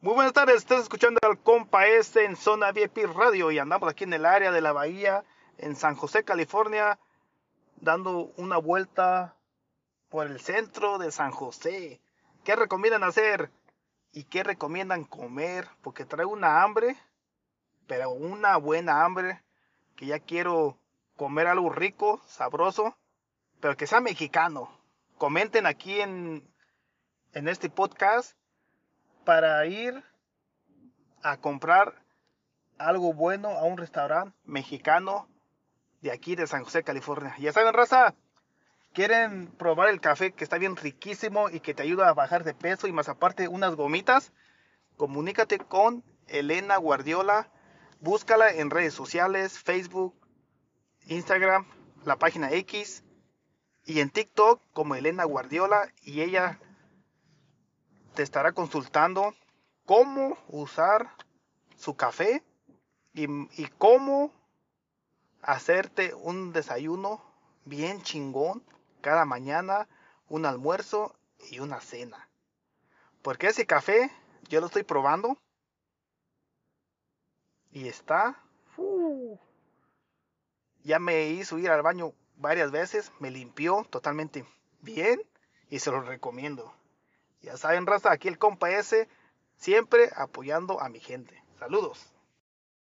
Muy buenas tardes, estás escuchando al compa este en Zona VIP Radio y andamos aquí en el área de la bahía en San José, California, dando una vuelta por el centro de San José. ¿Qué recomiendan hacer? ¿Y qué recomiendan comer? Porque traigo una hambre, pero una buena hambre, que ya quiero comer algo rico, sabroso, pero que sea mexicano. Comenten aquí en, en este podcast para ir a comprar algo bueno a un restaurante mexicano de aquí de San José, California. Ya saben, raza, quieren probar el café que está bien riquísimo y que te ayuda a bajar de peso y más aparte unas gomitas, comunícate con Elena Guardiola. Búscala en redes sociales, Facebook, Instagram, la página X y en TikTok como Elena Guardiola y ella te estará consultando cómo usar su café y, cómo hacerte un desayuno bien chingón cada mañana, un almuerzo y una cena. Porque ese café yo lo estoy probando y está... ya me hizo ir al baño varias veces, me limpió totalmente bien y se lo recomiendo. Ya saben, raza, aquí el compa ese, siempre apoyando a mi gente. Saludos.